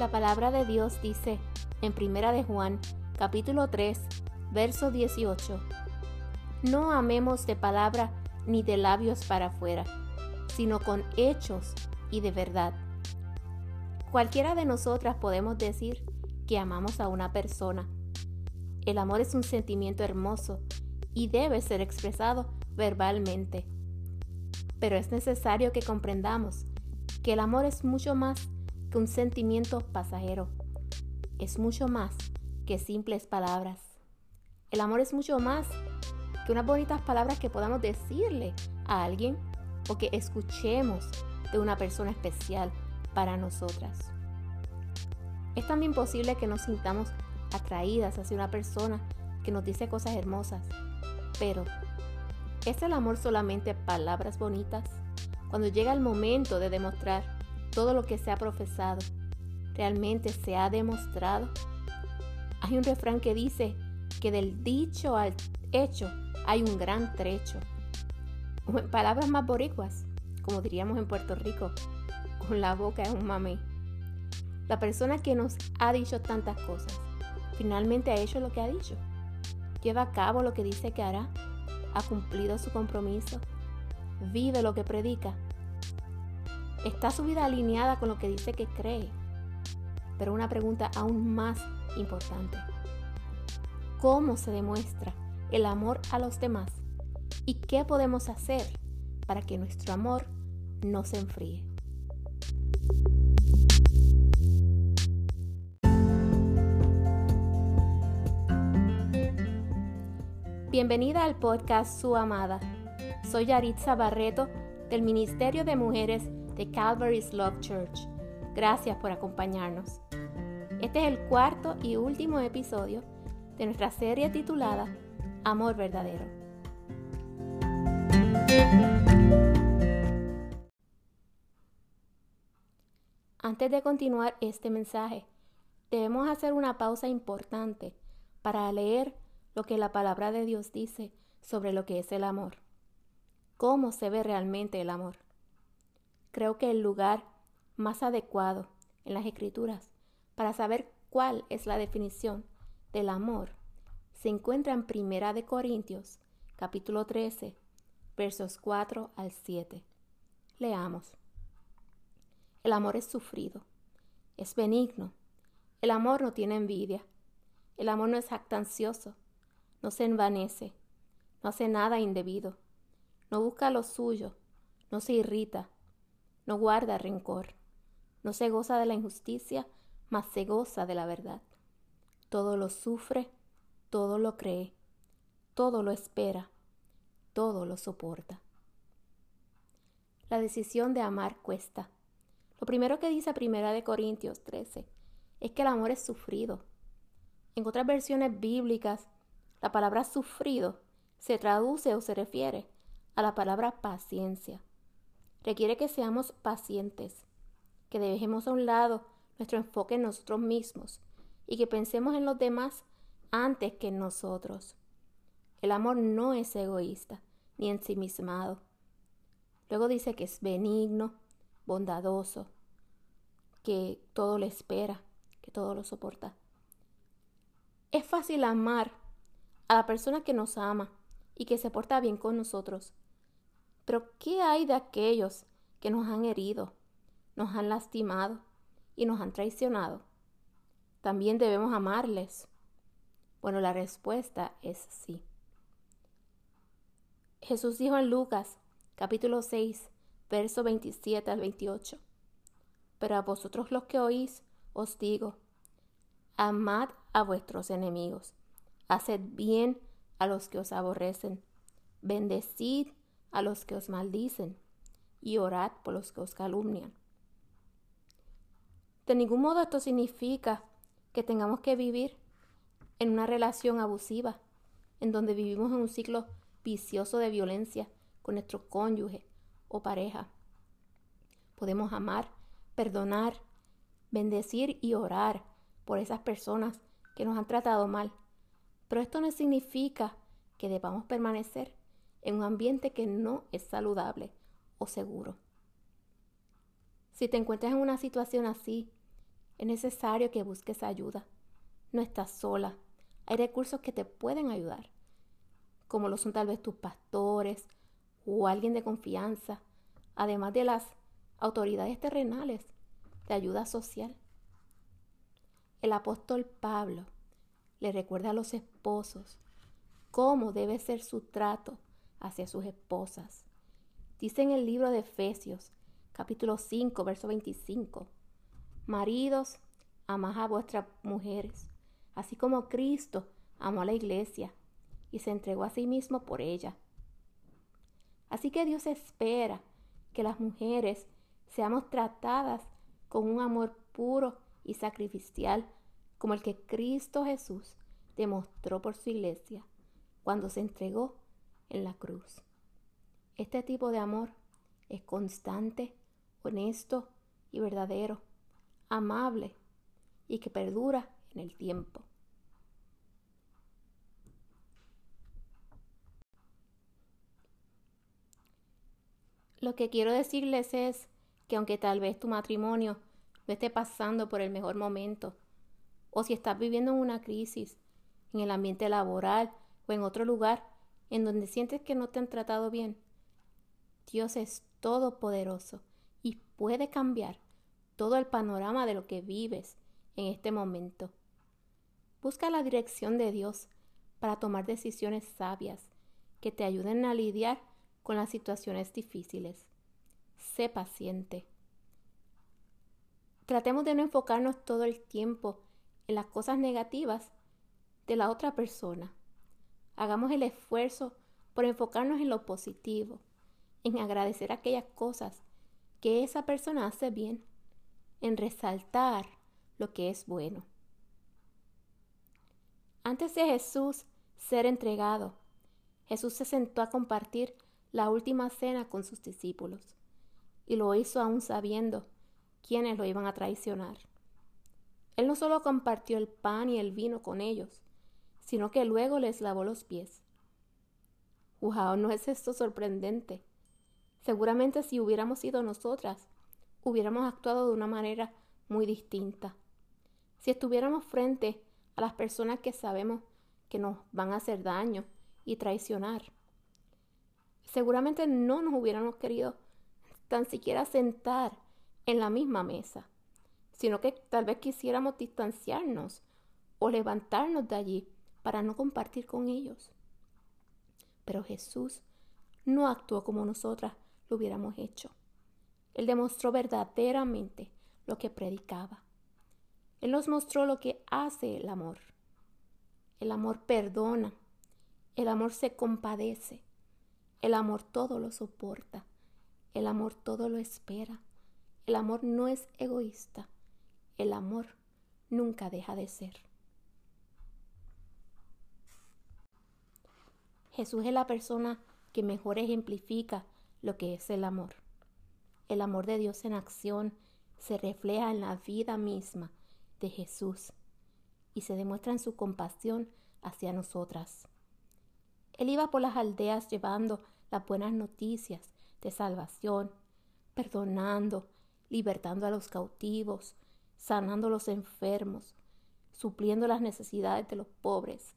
La palabra de Dios dice en Primera de Juan, capítulo 3, verso 18: No amemos de palabra ni de labios para afuera, sino con hechos y de verdad. Cualquiera de nosotras podemos decir que amamos a una persona. El amor es un sentimiento hermoso y debe ser expresado verbalmente. Pero es necesario que comprendamos que el amor es mucho más que un sentimiento pasajero. Es mucho más que simples palabras. El amor es mucho más que unas bonitas palabras que podamos decirle a alguien o que escuchemos de una persona especial para nosotras. Es también posible que nos sintamos atraídas hacia una persona que nos dice cosas hermosas, pero ¿es el amor solamente palabras bonitas? Cuando llega el momento de demostrar todo lo que se ha profesado, ¿realmente se ha demostrado? Hay un refrán que dice que del dicho al hecho hay un gran trecho. O en palabras más boricuas, como diríamos en Puerto Rico, con la boca es un mamey. La persona que nos ha dicho tantas cosas, finalmente ha hecho lo que ha dicho. Lleva a cabo lo que dice que hará. Ha cumplido su compromiso vive lo que predica. Está su vida alineada con lo que dice que cree. Pero una pregunta aún más importante. ¿Cómo se demuestra el amor a los demás? ¿Y qué podemos hacer para que nuestro amor no se enfríe? Bienvenida al podcast Su Amada soy Yaritza Barreto del Ministerio de Mujeres de Calvary's Love Church. Gracias por acompañarnos. Este es el cuarto y último episodio de nuestra serie titulada Amor Verdadero. Antes de continuar este mensaje, debemos hacer una pausa importante para leer lo que la palabra de Dios dice sobre lo que es el amor cómo se ve realmente el amor. Creo que el lugar más adecuado en las escrituras para saber cuál es la definición del amor se encuentra en Primera de Corintios, capítulo 13, versos 4 al 7. Leamos. El amor es sufrido, es benigno. El amor no tiene envidia. El amor no es jactancioso, no se envanece, no hace nada indebido no busca lo suyo, no se irrita, no guarda rencor, no se goza de la injusticia, mas se goza de la verdad. Todo lo sufre, todo lo cree, todo lo espera, todo lo soporta. La decisión de amar cuesta. Lo primero que dice Primera de Corintios 13 es que el amor es sufrido. En otras versiones bíblicas, la palabra sufrido se traduce o se refiere a la palabra paciencia. Requiere que seamos pacientes, que dejemos a un lado nuestro enfoque en nosotros mismos y que pensemos en los demás antes que en nosotros. El amor no es egoísta ni ensimismado. Luego dice que es benigno, bondadoso, que todo lo espera, que todo lo soporta. Es fácil amar a la persona que nos ama y que se porta bien con nosotros. Pero ¿qué hay de aquellos que nos han herido, nos han lastimado y nos han traicionado? ¿También debemos amarles? Bueno, la respuesta es sí. Jesús dijo en Lucas capítulo 6, verso 27 al 28. Pero a vosotros los que oís, os digo, amad a vuestros enemigos, haced bien a los que os aborrecen, bendecid a los que os maldicen y orad por los que os calumnian. De ningún modo esto significa que tengamos que vivir en una relación abusiva, en donde vivimos en un ciclo vicioso de violencia con nuestro cónyuge o pareja. Podemos amar, perdonar, bendecir y orar por esas personas que nos han tratado mal, pero esto no significa que debamos permanecer en un ambiente que no es saludable o seguro. Si te encuentras en una situación así, Es necesario que busques ayuda. No estás sola. Hay recursos que te pueden ayudar, como lo son tal vez tus pastores o alguien de confianza, además de las autoridades terrenales de ayuda social. El apóstol Pablo le recuerda a los esposos cómo debe ser su trato hacia sus esposas. Dice en el libro de Efesios, capítulo 5, verso 25, Maridos, amad a vuestras mujeres, así como Cristo amó a la iglesia y se entregó a sí mismo por ella. Así que Dios espera que las mujeres seamos tratadas con un amor puro y sacrificial como el que Cristo Jesús demostró por su iglesia cuando se entregó en la cruz. Este tipo de amor es constante, honesto y verdadero, amable y que perdura en el tiempo. Lo que quiero decirles es que aunque tal vez tu matrimonio no esté pasando por el mejor momento, o si estás viviendo una crisis en el ambiente laboral o en otro lugar en donde sientes que no te han tratado bien, Dios es todopoderoso y puede cambiar todo el panorama de lo que vives en este momento. Busca la dirección de Dios para tomar decisiones sabias que te ayuden a lidiar con las situaciones difíciles. Sé paciente. Tratemos de no enfocarnos todo el tiempo en las cosas negativas de la otra persona. Hagamos el esfuerzo por enfocarnos en lo positivo, en agradecer aquellas cosas que esa persona hace bien, en resaltar lo que es bueno. Antes de Jesús ser entregado, Jesús se sentó a compartir la última cena con sus discípulos y lo hizo aún sabiendo quiénes lo iban a traicionar. Él no solo compartió el pan y el vino con ellos, sino que luego les lavó los pies. ¡Wow! ¿No es esto sorprendente? Seguramente si hubiéramos sido nosotras, hubiéramos actuado de una manera muy distinta. Si estuviéramos frente a las personas que sabemos que nos van a hacer daño y traicionar, seguramente no nos hubiéramos querido tan siquiera sentar en la misma mesa, sino que tal vez quisiéramos distanciarnos o levantarnos de allí para no compartir con ellos. Pero Jesús no actuó como nosotras lo hubiéramos hecho. Él demostró verdaderamente lo que predicaba. Él nos mostró lo que hace el amor. El amor perdona. El amor se compadece. El amor todo lo soporta. El amor todo lo espera. El amor no es egoísta. El amor nunca deja de ser. Jesús es la persona que mejor ejemplifica lo que es el amor. El amor de Dios en acción se refleja en la vida misma de Jesús y se demuestra en su compasión hacia nosotras. Él iba por las aldeas llevando las buenas noticias de salvación, perdonando, libertando a los cautivos, sanando a los enfermos, supliendo las necesidades de los pobres,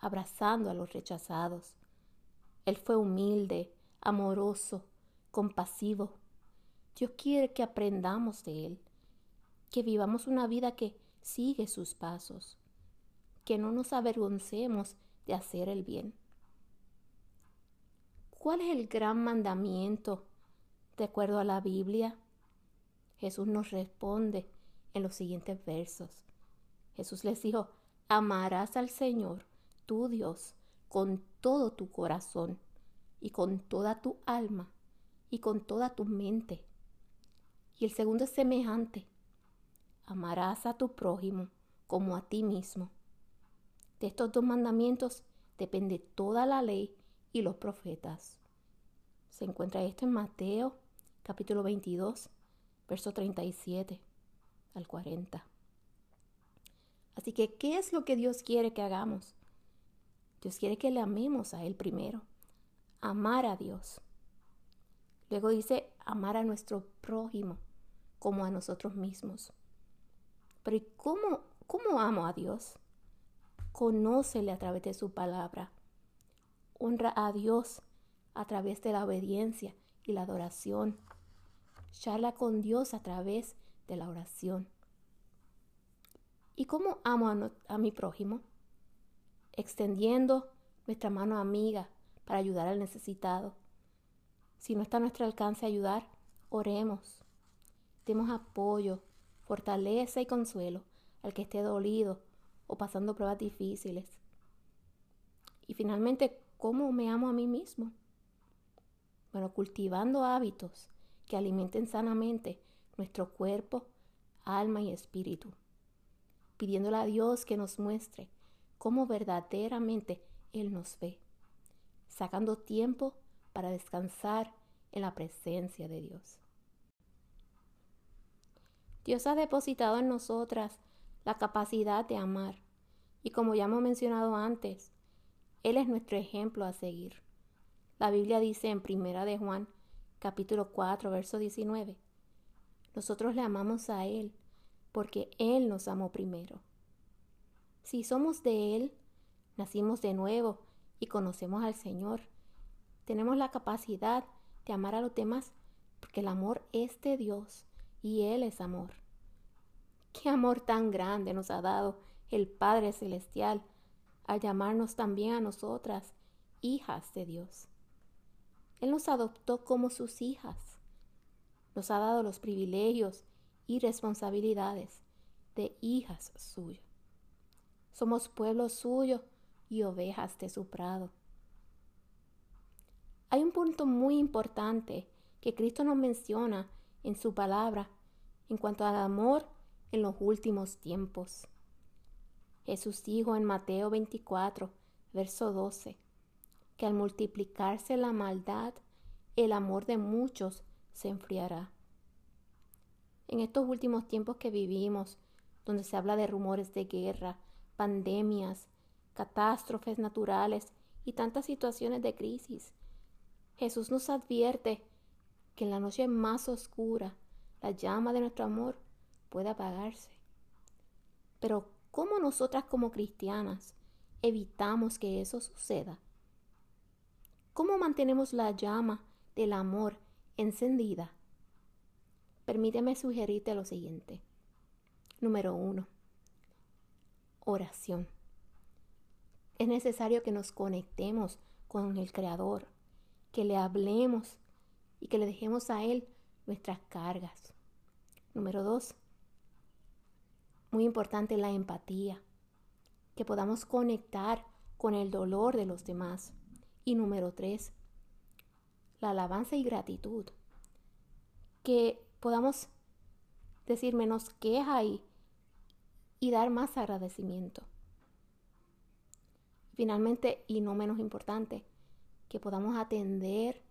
abrazando a los rechazados. Él fue humilde, amoroso, compasivo. Dios quiere que aprendamos de Él, que vivamos una vida que sigue sus pasos, que no nos avergoncemos de hacer el bien. ¿Cuál es el gran mandamiento de acuerdo a la Biblia? Jesús nos responde en los siguientes versos. Jesús les dijo, amarás al Señor, Dios, con todo tu corazón y con toda tu alma y con toda tu mente. Y el segundo es semejante. Amarás a tu prójimo como a ti mismo. De estos dos mandamientos depende toda la ley y los profetas. Se encuentra esto en Mateo capítulo 22, verso 37 al 40. Así que, ¿qué es lo que Dios quiere que hagamos? Dios quiere que le amemos a Él primero amar a Dios. Luego dice amar a nuestro prójimo como a nosotros mismos. Pero ¿y cómo, cómo amo a Dios? Conócele a través de su palabra. Honra a Dios a través de la obediencia y la adoración. Charla con Dios a través de la oración. ¿Y cómo amo a, a mi prójimo? Extendiendo nuestra mano amiga para ayudar al necesitado. Si no está a nuestro alcance ayudar, oremos. Demos apoyo, fortaleza y consuelo al que esté dolido o pasando pruebas difíciles. Y finalmente, ¿cómo me amo a mí mismo? Bueno, cultivando hábitos que alimenten sanamente nuestro cuerpo, alma y espíritu, pidiéndole a Dios que nos muestre cómo verdaderamente Él nos ve, sacando tiempo para descansar en la presencia de Dios. Dios ha depositado en nosotras la capacidad de amar y como ya hemos mencionado antes, Él es nuestro ejemplo a seguir. La Biblia dice en Primera de Juan, capítulo 4, verso 19, nosotros le amamos a Él porque Él nos amó primero. Si somos de Él, nacimos de nuevo y conocemos al Señor, tenemos la capacidad de amar a los demás porque el amor es de Dios y Él es amor. Qué amor tan grande nos ha dado el Padre Celestial al llamarnos también a nosotras hijas de Dios. Él nos adoptó como sus hijas. Nos ha dado los privilegios y responsabilidades de hijas suyas. Somos pueblo suyo y ovejas de su prado. Hay un punto muy importante que Cristo nos menciona en su palabra en cuanto al amor en los últimos tiempos. Jesús dijo en Mateo 24, verso 12, que al multiplicarse la maldad, el amor de muchos se enfriará. En estos últimos tiempos que vivimos, donde se habla de rumores de guerra, pandemias, catástrofes naturales y tantas situaciones de crisis, Jesús nos advierte que en la noche más oscura la llama de nuestro amor puede apagarse. Pero ¿cómo nosotras como cristianas evitamos que eso suceda? ¿Cómo mantenemos la llama del amor encendida? Permíteme sugerirte lo siguiente. Número uno, oración. Es necesario que nos conectemos con el Creador, que le hablemos y que le dejemos a Él nuestras cargas. Número dos, muy importante la empatía, que podamos conectar con el dolor de los demás. Y número tres, la alabanza y gratitud. Que podamos decir menos queja y, y dar más agradecimiento. Finalmente, y no menos importante, que podamos atender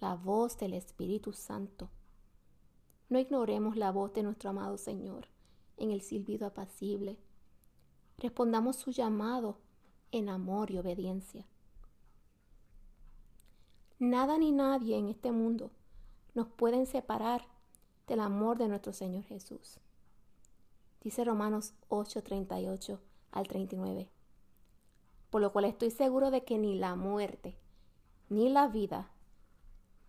la voz del Espíritu Santo. No ignoremos la voz de nuestro amado Señor en el silbido apacible. Respondamos su llamado en amor y obediencia. Nada ni nadie en este mundo nos pueden separar del amor de nuestro Señor Jesús. Dice Romanos 8, 38 al 39. Por lo cual estoy seguro de que ni la muerte, ni la vida,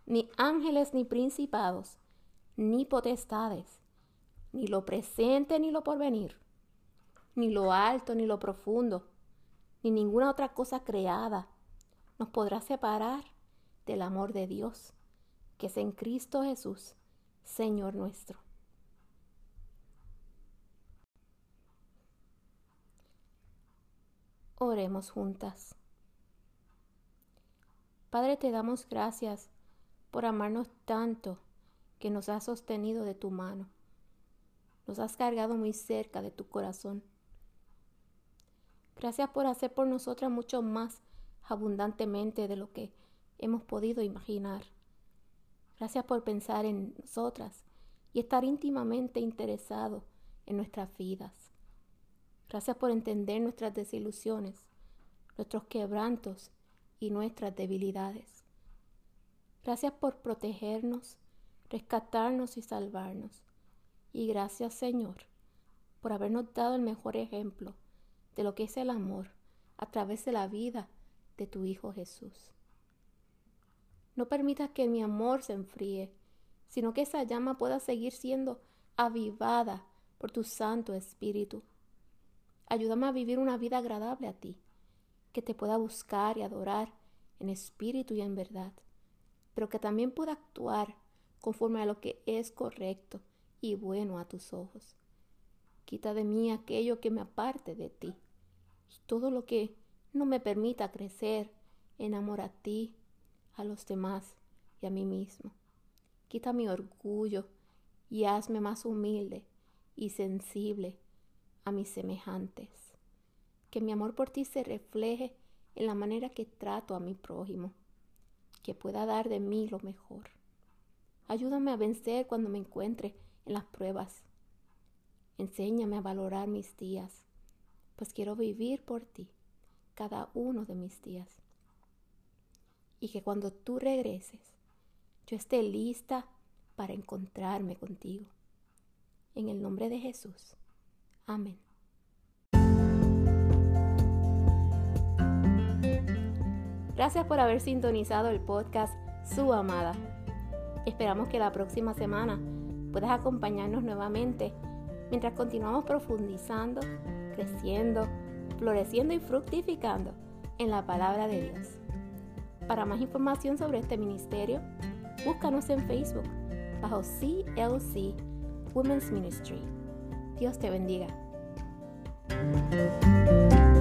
ni ángeles ni principados, ni potestades, ni lo presente ni lo porvenir, ni lo alto ni lo profundo, ni ninguna otra cosa creada nos podrá separar del amor de Dios, que es en Cristo Jesús, Señor nuestro. Oremos juntas. Padre, te damos gracias por amarnos tanto que nos has sostenido de tu mano. Nos has cargado muy cerca de tu corazón. Gracias por hacer por nosotras mucho más abundantemente de lo que hemos podido imaginar. Gracias por pensar en nosotras y estar íntimamente interesado en nuestras vidas. Gracias por entender nuestras desilusiones, nuestros quebrantos y nuestras debilidades. Gracias por protegernos, rescatarnos y salvarnos. Y gracias Señor por habernos dado el mejor ejemplo de lo que es el amor a través de la vida de tu Hijo Jesús. No permitas que mi amor se enfríe, sino que esa llama pueda seguir siendo avivada por tu Santo Espíritu. Ayúdame a vivir una vida agradable a ti, que te pueda buscar y adorar en espíritu y en verdad, pero que también pueda actuar conforme a lo que es correcto y bueno a tus ojos. Quita de mí aquello que me aparte de ti y todo lo que no me permita crecer en amor a ti, a los demás y a mí mismo. Quita mi orgullo y hazme más humilde y sensible a mis semejantes. Que mi amor por ti se refleje en la manera que trato a mi prójimo, que pueda dar de mí lo mejor. Ayúdame a vencer cuando me encuentre en las pruebas. Enséñame a valorar mis días, pues quiero vivir por ti cada uno de mis días. Y que cuando tú regreses, yo esté lista para encontrarme contigo. En el nombre de Jesús. Gracias por haber sintonizado el podcast Su Amada. Esperamos que la próxima semana puedas acompañarnos nuevamente mientras continuamos profundizando, creciendo, floreciendo y fructificando en la palabra de Dios. Para más información sobre este ministerio, búscanos en Facebook bajo CLC Women's Ministry. Dios te bendiga. Música